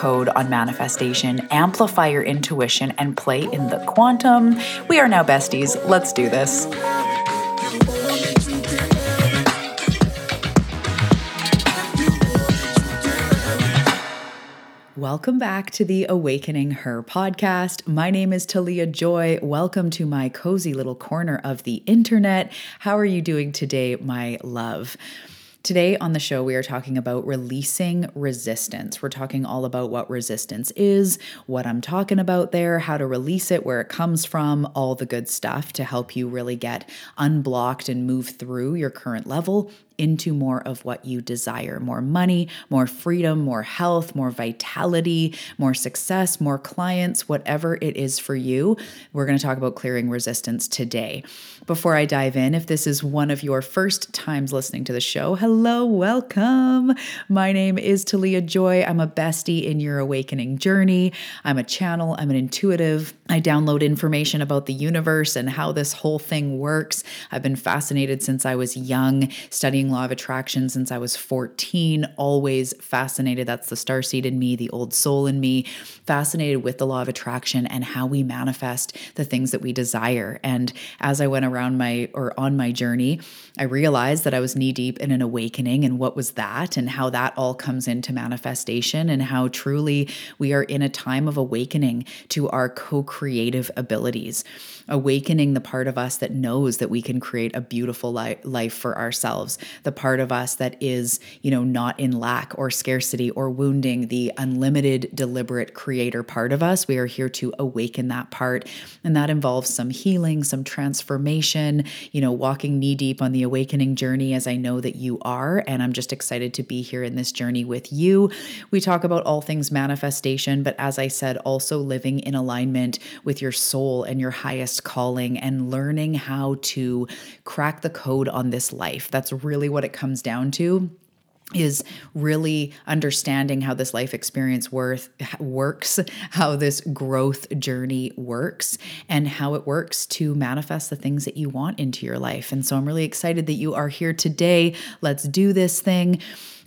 code on manifestation, amplify your intuition, and play in the quantum. We are now besties. Let's do this. Welcome back to the Awakening Her podcast. My name is Talia Joy. Welcome to my cozy little corner of the internet. How are you doing today, my love? Today on the show, we are talking about releasing resistance. We're talking all about what resistance is, what I'm talking about there, how to release it, where it comes from, all the good stuff to help you really get unblocked and move through your current level into more of what you desire more money, more freedom, more health, more vitality, more success, more clients, whatever it is for you. We're going to talk about clearing resistance today. Before I dive in, if this is one of your first times listening to the show, hello, welcome. My name is Talia Joy. I'm a bestie in your awakening journey. I'm a channel, I'm an intuitive. I download information about the universe and how this whole thing works. I've been fascinated since I was young, studying law of attraction since I was 14, always fascinated. That's the star seed in me, the old soul in me, fascinated with the law of attraction and how we manifest the things that we desire. And as I went around my or on my journey, I realized that I was knee deep in an awakening and what was that and how that all comes into manifestation and how truly we are in a time of awakening to our co creative abilities awakening the part of us that knows that we can create a beautiful li- life for ourselves, the part of us that is, you know, not in lack or scarcity or wounding, the unlimited, deliberate creator part of us. We are here to awaken that part. And that involves some healing, some transformation, you know, walking knee deep on the awakening journey as I know that you are. And I'm just excited to be here in this journey with you. We talk about all things manifestation, but as I said, also living in alignment with your soul and your highest calling and learning how to crack the code on this life. That's really what it comes down to is really understanding how this life experience worth works, how this growth journey works, and how it works to manifest the things that you want into your life. And so I'm really excited that you are here today. Let's do this thing.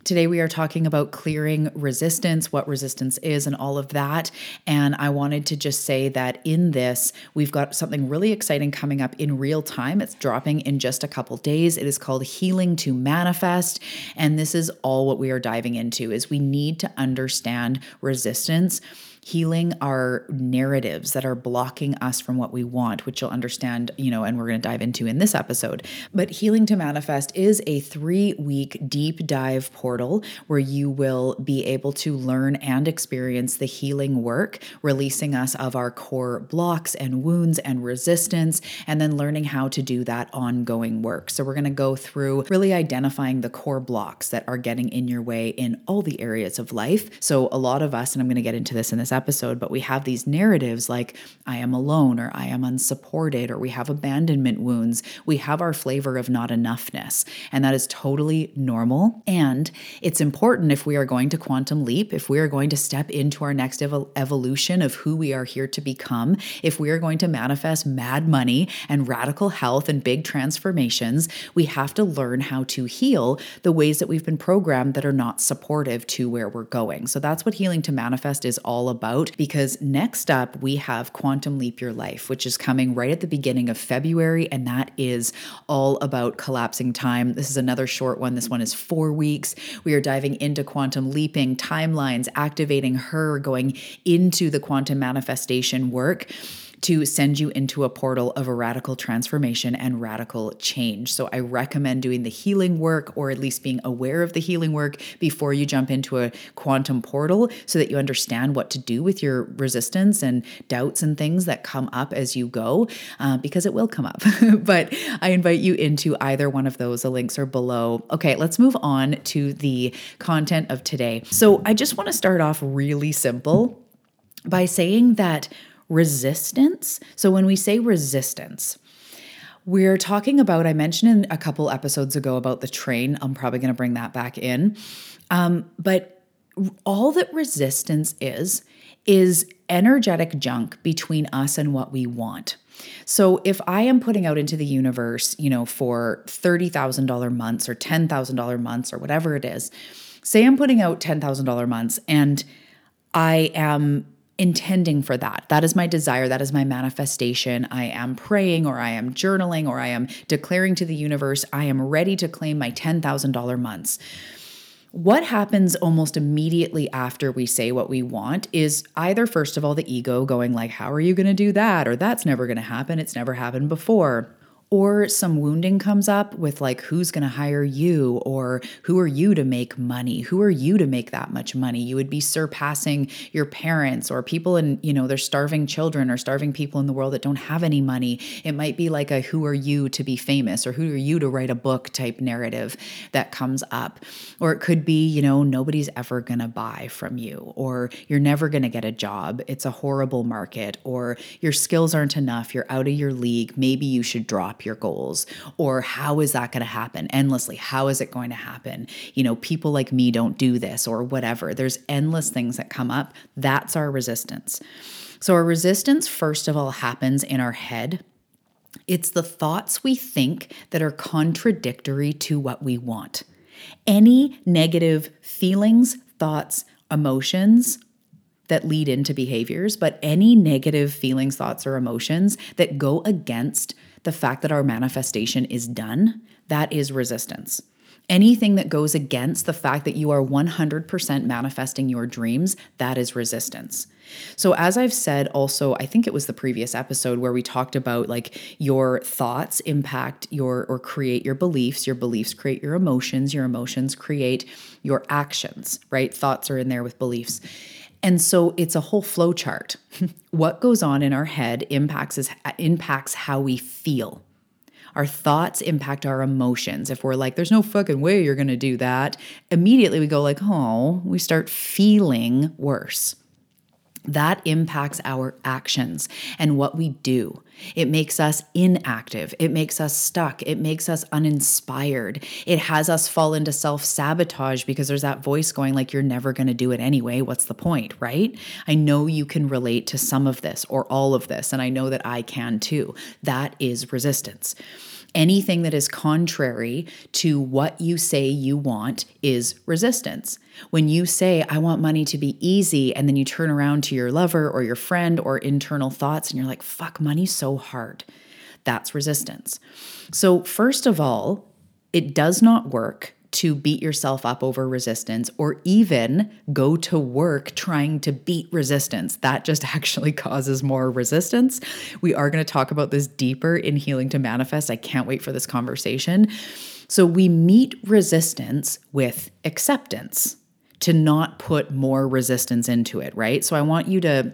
Today, we are talking about clearing resistance, what resistance is, and all of that. And I wanted to just say that in this, we've got something really exciting coming up in real time. It's dropping in just a couple days. It is called Healing to Manifest. And this is all what we are diving into is we need to understand resistance healing our narratives that are blocking us from what we want, which you'll understand, you know, and we're going to dive into in this episode. But Healing to Manifest is a three week deep dive portal where you will be able to learn and experience the healing work, releasing us of our core blocks and wounds and resistance, and then learning how to do that ongoing work. So we're going to go through really identifying the core blocks that are getting in your way in all the areas of life. So a lot of us, and I'm going to get into this in this episode, but we have these narratives like I am alone or I am unsupported or we have abandonment wounds. We have our flavor of not enoughness. And that is totally normal. And it's important if we are going to quantum leap, if we are going to step into our next ev- evolution of who we are here to become, if we are going to manifest mad money and radical health and big transformations, we have to learn how to heal the ways that we've been programmed that are not supportive to where we're going. So that's what healing to manifest is all about about because next up we have Quantum Leap Your Life, which is coming right at the beginning of February. And that is all about collapsing time. This is another short one. This one is four weeks. We are diving into quantum leaping, timelines, activating her, going into the quantum manifestation work to send you into a portal of a radical transformation and radical change. So I recommend doing the healing work or at least being aware of the healing work before you jump into a quantum portal so that you understand what to do with your resistance and doubts and things that come up as you go, uh, because it will come up. but I invite you into either one of those. The links are below. Okay, let's move on to the content of today. So I just want to start off really simple by saying that resistance. So when we say resistance, we're talking about, I mentioned in a couple episodes ago about the train. I'm probably going to bring that back in. Um, but all that resistance is, is energetic junk between us and what we want. So if I am putting out into the universe, you know, for $30,000 months or $10,000 months or whatever it is, say I'm putting out $10,000 months and I am intending for that. That is my desire. That is my manifestation. I am praying or I am journaling or I am declaring to the universe, I am ready to claim my $10,000 months. What happens almost immediately after we say what we want is either, first of all, the ego going, like, how are you going to do that? Or that's never going to happen. It's never happened before or some wounding comes up with like who's going to hire you or who are you to make money? Who are you to make that much money? You would be surpassing your parents or people in you know there's starving children or starving people in the world that don't have any money. It might be like a who are you to be famous or who are you to write a book type narrative that comes up. Or it could be you know nobody's ever going to buy from you or you're never going to get a job. It's a horrible market or your skills aren't enough. You're out of your league. Maybe you should drop your goals or how is that going to happen? Endlessly how is it going to happen? You know people like me don't do this or whatever. There's endless things that come up. That's our resistance. So our resistance first of all happens in our head. It's the thoughts we think that are contradictory to what we want. Any negative feelings thoughts emotions that lead into behaviors, but any negative feelings, thoughts, or emotions that go against the fact that our manifestation is done, that is resistance. Anything that goes against the fact that you are 100% manifesting your dreams, that is resistance. So, as I've said, also, I think it was the previous episode where we talked about like your thoughts impact your or create your beliefs, your beliefs create your emotions, your emotions create your actions, right? Thoughts are in there with beliefs. And so it's a whole flow chart. what goes on in our head impacts is, impacts how we feel. Our thoughts impact our emotions. If we're like, there's no fucking way you're to do that, immediately we go like, oh, we start feeling worse that impacts our actions and what we do. It makes us inactive. It makes us stuck. It makes us uninspired. It has us fall into self sabotage because there's that voice going, like, you're never going to do it anyway. What's the point, right? I know you can relate to some of this or all of this, and I know that I can too. That is resistance. Anything that is contrary to what you say you want is resistance. When you say, I want money to be easy, and then you turn around to your lover or your friend or internal thoughts and you're like, fuck, money's so hard, that's resistance. So, first of all, it does not work to beat yourself up over resistance or even go to work trying to beat resistance. That just actually causes more resistance. We are going to talk about this deeper in Healing to Manifest. I can't wait for this conversation. So, we meet resistance with acceptance to not put more resistance into it, right? So, I want you to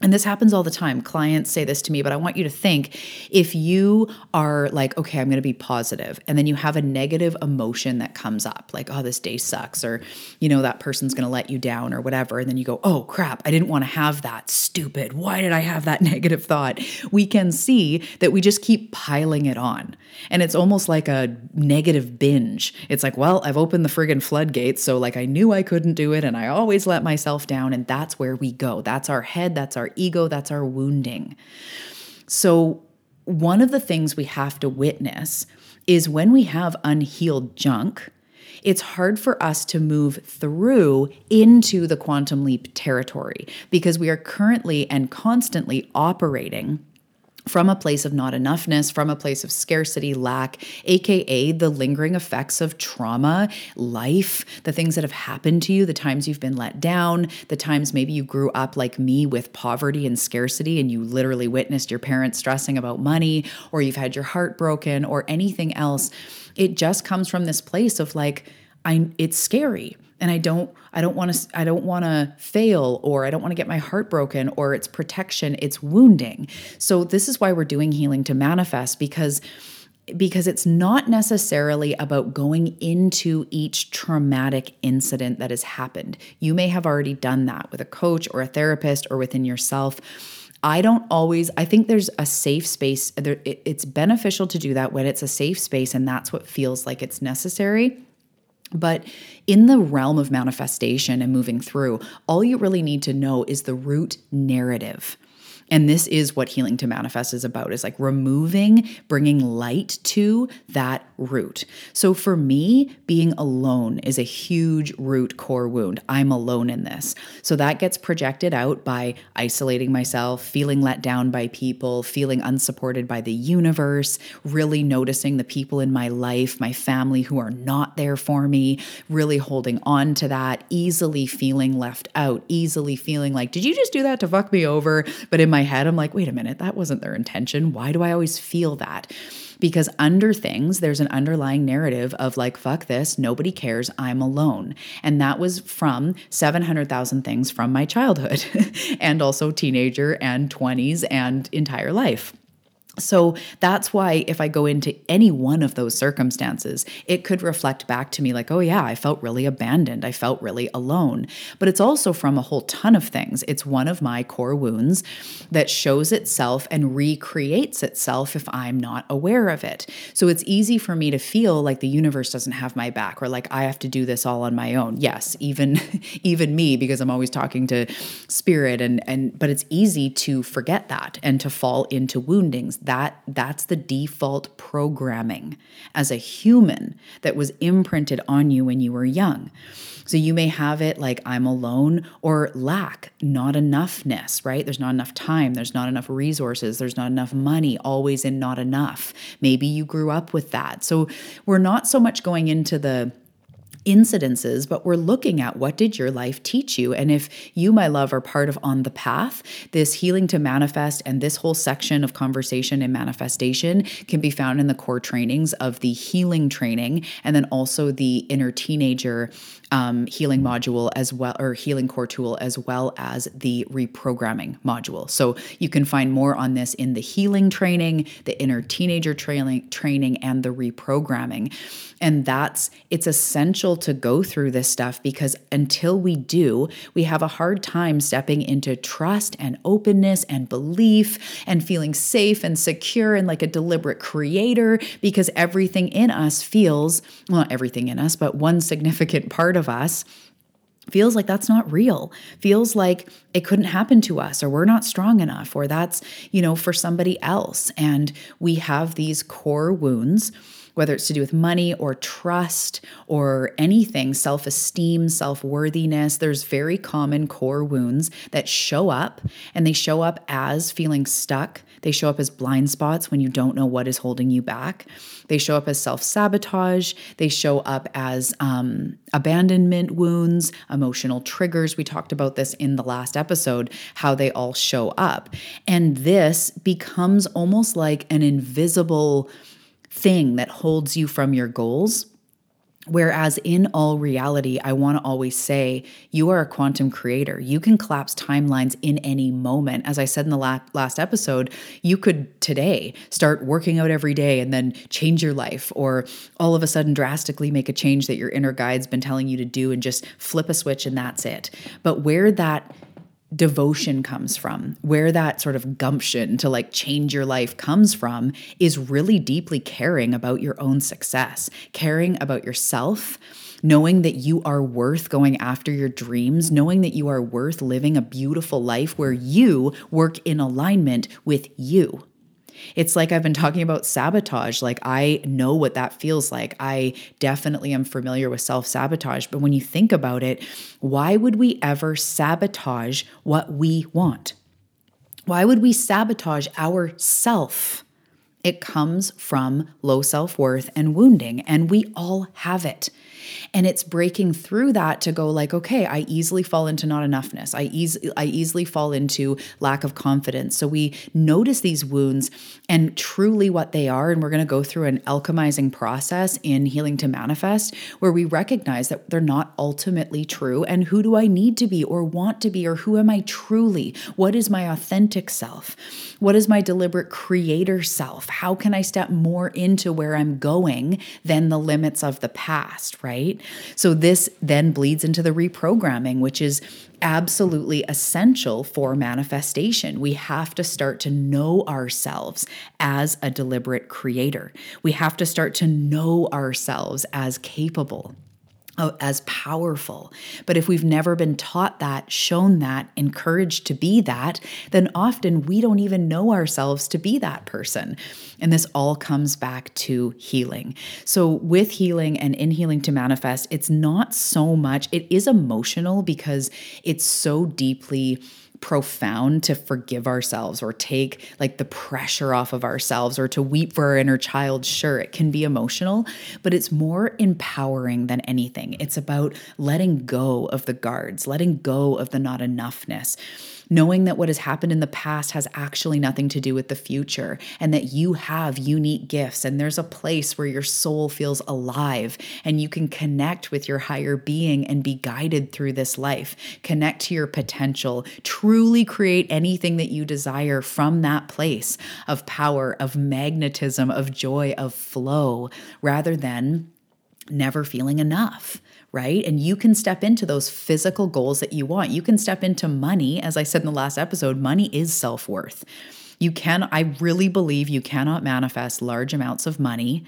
and this happens all the time. Clients say this to me, but I want you to think if you are like, okay, I'm going to be positive, and then you have a negative emotion that comes up, like, oh, this day sucks, or, you know, that person's going to let you down, or whatever. And then you go, oh, crap, I didn't want to have that. Stupid. Why did I have that negative thought? We can see that we just keep piling it on. And it's almost like a negative binge. It's like, well, I've opened the friggin' floodgates. So, like, I knew I couldn't do it, and I always let myself down. And that's where we go. That's our head. That's our ego, that's our wounding. So, one of the things we have to witness is when we have unhealed junk, it's hard for us to move through into the quantum leap territory because we are currently and constantly operating from a place of not enoughness, from a place of scarcity, lack, aka the lingering effects of trauma, life, the things that have happened to you, the times you've been let down, the times maybe you grew up like me with poverty and scarcity and you literally witnessed your parents stressing about money, or you've had your heart broken, or anything else. It just comes from this place of like, I it's scary and I don't I don't want to I don't want to fail or I don't want to get my heart broken or it's protection it's wounding. So this is why we're doing healing to manifest because because it's not necessarily about going into each traumatic incident that has happened. You may have already done that with a coach or a therapist or within yourself. I don't always, I think there's a safe space. there It's beneficial to do that when it's a safe space and that's what feels like it's necessary. But in the realm of manifestation and moving through, all you really need to know is the root narrative. And this is what healing to manifest is about is like removing, bringing light to that root. So for me, being alone is a huge root core wound. I'm alone in this. So that gets projected out by isolating myself, feeling let down by people, feeling unsupported by the universe, really noticing the people in my life, my family who are not there for me, really holding on to that, easily feeling left out, easily feeling like, did you just do that to fuck me over? But in my head, I'm like, wait a minute, that wasn't their intention. Why do I always feel that? Because under things, there's an underlying narrative of like, fuck this, nobody cares, I'm alone. And that was from 700,000 things from my childhood and also teenager and 20s and entire life. So that's why if I go into any one of those circumstances, it could reflect back to me like, oh, yeah, I felt really abandoned. I felt really alone. But it's also from a whole ton of things. It's one of my core wounds that shows itself and recreates itself if I'm not aware of it. So it's easy for me to feel like the universe doesn't have my back or like I have to do this all on my own. Yes, even even me because I'm always talking to spirit and and but it's easy to forget that and to fall into woundings that that's the default programming as a human that was imprinted on you when you were young. So you may have it like I'm alone or lack, not enoughness, right? There's not enough time, there's not enough resources, there's not enough money, always in not enough. Maybe you grew up with that. So we're not so much going into the incidences, but we're looking at what did your life teach you? And if you, my love, are part of On the Path, this healing to manifest and this whole section of conversation and manifestation can be found in the core trainings of the healing training and then also the inner teenager um, healing module as well, or healing core tool, as well as the reprogramming module. So you can find more on this in the healing training, the inner teenager training, training, and the reprogramming. And that's it's essential to go through this stuff because until we do, we have a hard time stepping into trust and openness and belief and feeling safe and secure and like a deliberate creator because everything in us feels, well, not everything in us, but one significant part of us feels like that's not real feels like it couldn't happen to us or we're not strong enough or that's you know for somebody else and we have these core wounds whether it's to do with money or trust or anything, self esteem, self worthiness. There's very common core wounds that show up and they show up as feeling stuck. They show up as blind spots when you don't know what is holding you back. They show up as self sabotage. They show up as um, abandonment wounds, emotional triggers. We talked about this in the last episode, how they all show up. And this becomes almost like an invisible thing that holds you from your goals. Whereas in all reality, I want to always say you are a quantum creator. You can collapse timelines in any moment. As I said in the last episode, you could today start working out every day and then change your life, or all of a sudden drastically make a change that your inner guide's been telling you to do and just flip a switch and that's it. But where that devotion comes from, where that sort of gumption to like change your life comes from, is really deeply caring about your own success, caring about yourself. Knowing that you are worth going after your dreams, knowing that you are worth living a beautiful life where you work in alignment with you. It's like I've been talking about sabotage. Like, I know what that feels like. I definitely am familiar with self sabotage. But when you think about it, why would we ever sabotage what we want? Why would we sabotage our self? It comes from low self worth and wounding, and we all have it. And it's breaking through that to go like, okay, I easily fall into not enoughness. I easily I easily fall into lack of confidence. So we notice these wounds and truly what they are. And we're going to go through an alchemizing process in healing to manifest where we recognize that they're not ultimately true. And who do I need to be or want to be? Or who am I truly? What is my authentic self? What is my deliberate creator self? How can I step more into where I'm going than the limits of the past, right? So this then bleeds into the reprogramming, which is absolutely essential for manifestation. We have to start to know ourselves as a deliberate creator. We have to start to know ourselves as capable Oh, as powerful. But if we've never been taught that, shown that, encouraged to be that, then often we don't even know ourselves to be that person. And this all comes back to healing. So, with healing and in healing to manifest, it's not so much, it is emotional because it's so deeply profound to forgive ourselves or take like the pressure off of ourselves or to weep for our inner child. Sure, it can be emotional, but it's more empowering than anything. It's about letting go of the guards, letting go of the not enoughness knowing that what has happened in the past has actually nothing to do with the future and that you have unique gifts and there's a place where your soul feels alive and you can connect with your higher being and be guided through this life. Connect to your potential, truly create anything that you desire from that place of power, of magnetism, of joy, of flow, rather than never feeling enough right? And you can step into those physical goals that you want. You can step into money. As I said in the last episode, money is self worth. You can, I really believe you cannot manifest large amounts of money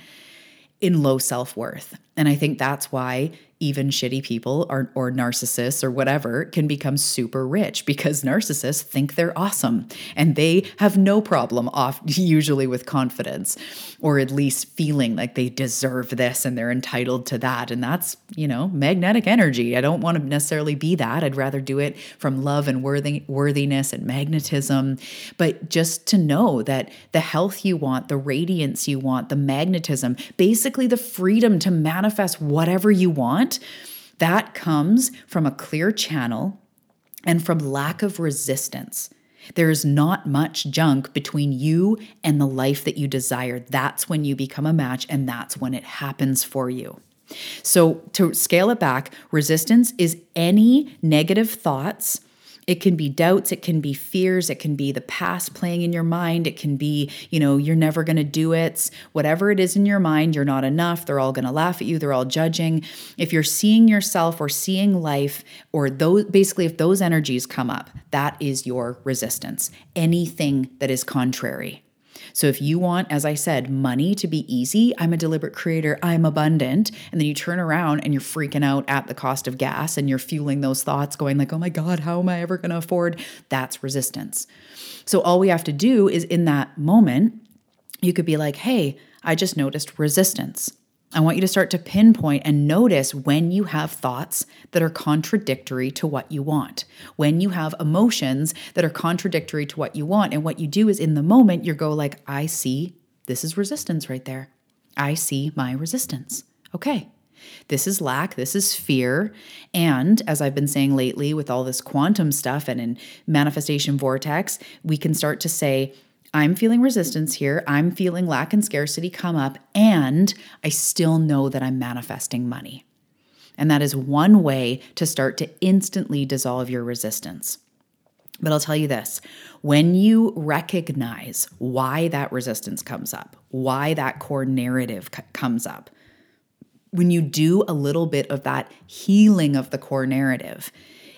in low self worth. And I think that's why even shitty people or, or narcissists or whatever can become super rich because narcissists think they're awesome and they have no problem off usually with confidence or at least feeling like they deserve this and they're entitled to that. And that's you know magnetic energy. I don't want to necessarily be that. I'd rather do it from love and worthy, worthiness and magnetism. But just to know that the health you want the radiance you want the magnetism basically the freedom to manifest whatever you want that comes from a clear channel and from lack of resistance. There is not much junk between you and the life that you desire. That's when you become a match, and that's when it happens for you. So, to scale it back, resistance is any negative thoughts it can be doubts, it can be fears, it can be the past playing in your mind, it can be, you know, you're never going to do it. Whatever it is in your mind, you're not enough. They're all going to laugh at you, they're all judging. If you're seeing yourself or seeing life or those basically if those energies come up, that is your resistance. Anything that is contrary. So if you want, as I said, money to be easy, I'm a deliberate creator, I'm abundant, and then you turn around and you're freaking out at the cost of gas and you're fueling those thoughts going like, "Oh my god, how am I ever going to afford?" That's resistance. So all we have to do is in that moment, you could be like, "Hey, I just noticed resistance." I want you to start to pinpoint and notice when you have thoughts that are contradictory to what you want, when you have emotions that are contradictory to what you want. And what you do is in the moment, you go like, I see this is resistance right there. I see my resistance. Okay. This is lack, this is fear. And as I've been saying lately with all this quantum stuff and in manifestation vortex, we can start to say, I'm feeling resistance here. I'm feeling lack and scarcity come up, and I still know that I'm manifesting money. And that is one way to start to instantly dissolve your resistance. But I'll tell you this when you recognize why that resistance comes up, why that core narrative c- comes up, when you do a little bit of that healing of the core narrative,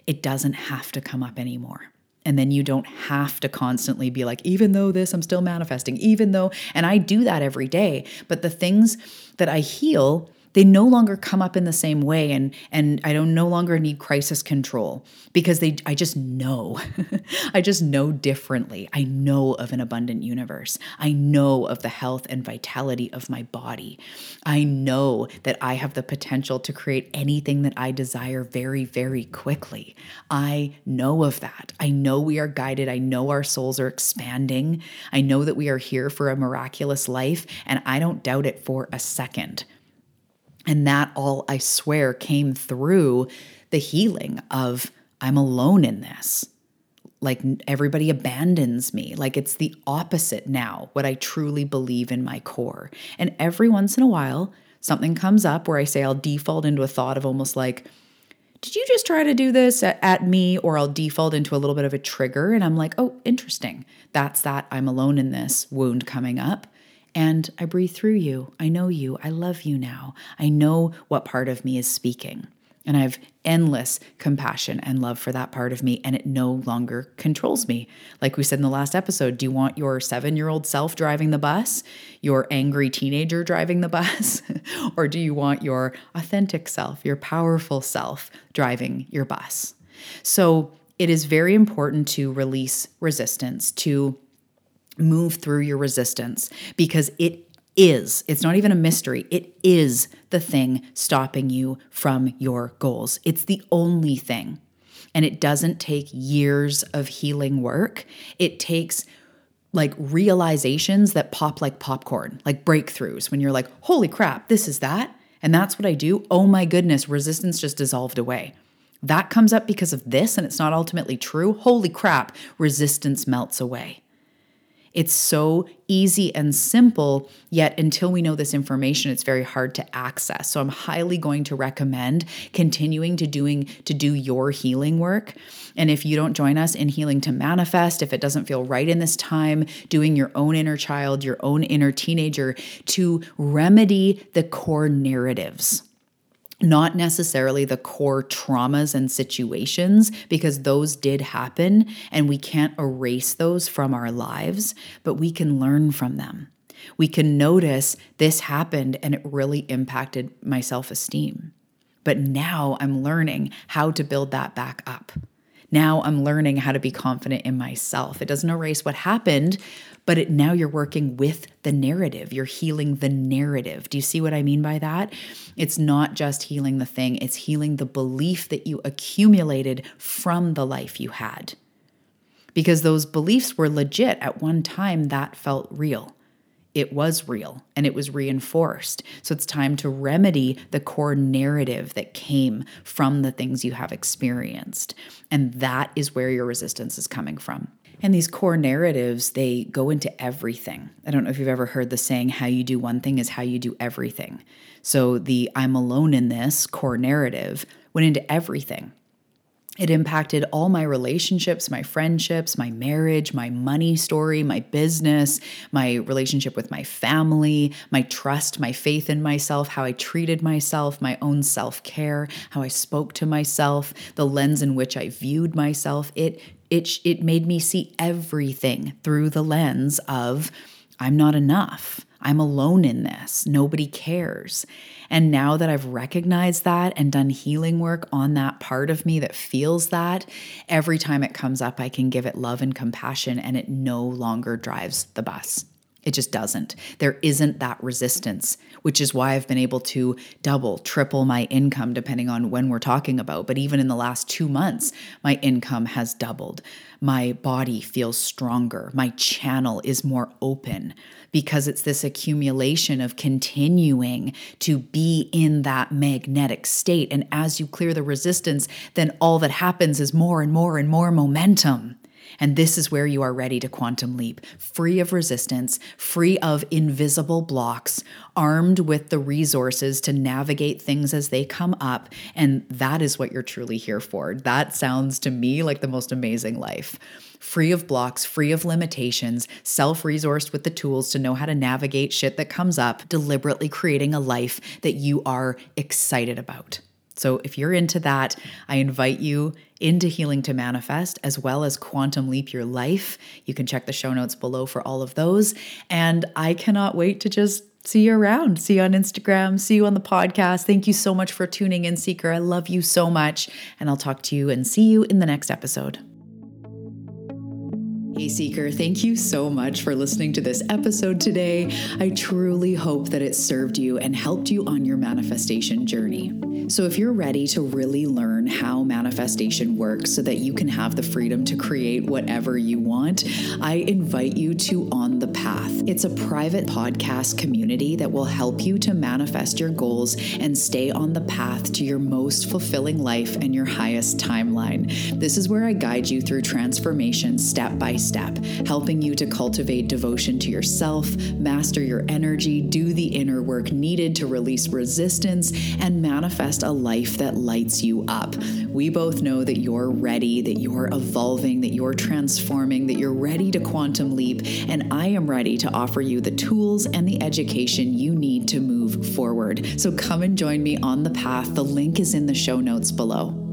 it doesn't have to come up anymore. And then you don't have to constantly be like, even though this, I'm still manifesting, even though, and I do that every day. But the things that I heal they no longer come up in the same way and and I don't no longer need crisis control because they I just know. I just know differently. I know of an abundant universe. I know of the health and vitality of my body. I know that I have the potential to create anything that I desire very very quickly. I know of that. I know we are guided. I know our souls are expanding. I know that we are here for a miraculous life and I don't doubt it for a second. And that all, I swear, came through the healing of I'm alone in this. Like everybody abandons me. Like it's the opposite now, what I truly believe in my core. And every once in a while, something comes up where I say I'll default into a thought of almost like, did you just try to do this at, me? Or I'll default into a little bit of a trigger. And I'm like, oh, interesting. That's that I'm alone in this wound coming up. And I breathe through you. I know you. I love you now. I know what part of me is speaking. And I have endless compassion and love for that part of me, and it no longer controls me. Like we said in the last episode, do you want your seven year old self driving the bus, your angry teenager driving the bus, or do you want your authentic self, your powerful self driving your bus? So it is very important to release resistance, to move through your resistance because it is, it's not even a mystery, it is the thing stopping you from your goals. It's the only thing. And it doesn't take years of healing work. It takes like realizations that pop like popcorn, like breakthroughs when you're like, holy crap, this is that. And that's what I do. Oh my goodness, resistance just dissolved away. That comes up because of this, and it's not ultimately true. Holy crap, resistance melts away. It's so easy and simple, yet until we know this information, it's very hard to access. So I'm highly going to recommend continuing to doing to do your healing work. And if you don't join us in healing to manifest, if it doesn't feel right in this time, doing your own inner child, your own inner teenager to remedy the core narratives not necessarily the core traumas and situations, because those did happen and we can't erase those from our lives, but we can learn from them. We can notice this happened and it really impacted my self esteem. But now I'm learning how to build that back up. Now I'm learning how to be confident in myself. It doesn't erase what happened, but it, now you're working with the narrative. You're healing the narrative. Do you see what I mean by that? It's not just healing the thing, it's healing the belief that you accumulated from the life you had. Because those beliefs were legit. At one time, that felt real it was real and it was reinforced. So it's time to remedy the core narrative that came from the things you have experienced. And that is where your resistance is coming from. And these core narratives, they go into everything. I don't know if you've ever heard the saying, how you do one thing is how you do everything. So the I'm alone in this core narrative went into everything. It impacted all my relationships, my friendships, my marriage, my money story, my business, my relationship with my family, my trust, my faith in myself, how I treated myself, my own self care, how I spoke to myself, the lens in which I viewed myself. It it it made me see everything through the lens of I'm not enough. I'm alone in this. Nobody cares. And now that I've recognized that and done healing work on that part of me that feels that, every time it comes up, I can give it love and compassion, and it no longer drives the bus. It just doesn't. There isn't that resistance, which is why I've been able to double, triple my income, depending on when we're talking about. But even in the last two months, my income has doubled. My body feels stronger. My channel is more open because it's this accumulation of continuing to be in that magnetic state. And as you clear the resistance, then all that happens is more and more and more momentum. And this is where you are ready to quantum leap, free of resistance, free of invisible blocks, armed with the resources to navigate things as they come up. And that is what you're truly here for. That sounds to me like the most amazing life. Free of blocks, free of limitations, self resourced with the tools to know how to navigate shit that comes up, deliberately creating a life that you are excited about. So, if you're into that, I invite you into Healing to Manifest as well as Quantum Leap Your Life. You can check the show notes below for all of those. And I cannot wait to just see you around. See you on Instagram. See you on the podcast. Thank you so much for tuning in, Seeker. I love you so much. And I'll talk to you and see you in the next episode. Hey, Seeker, thank you so much for listening to this episode today. I truly hope that it served you and helped you on your manifestation journey. So, if you're ready to really learn how manifestation works so that you can have the freedom to create whatever you want, I invite you to On the. It's a private podcast community that will help you to manifest your goals and stay on the path to your most fulfilling life and your highest timeline. This is where I guide you through transformation step by step, helping you to cultivate devotion to yourself, master your energy, do the inner work needed to release resistance, and manifest a life that lights you up. We both know that you're ready, that you're evolving, that you're transforming, that you're ready to quantum leap, and I am ready to offer you the tools and the education you need to move forward. So come and join me on the path. The link is in the show notes below.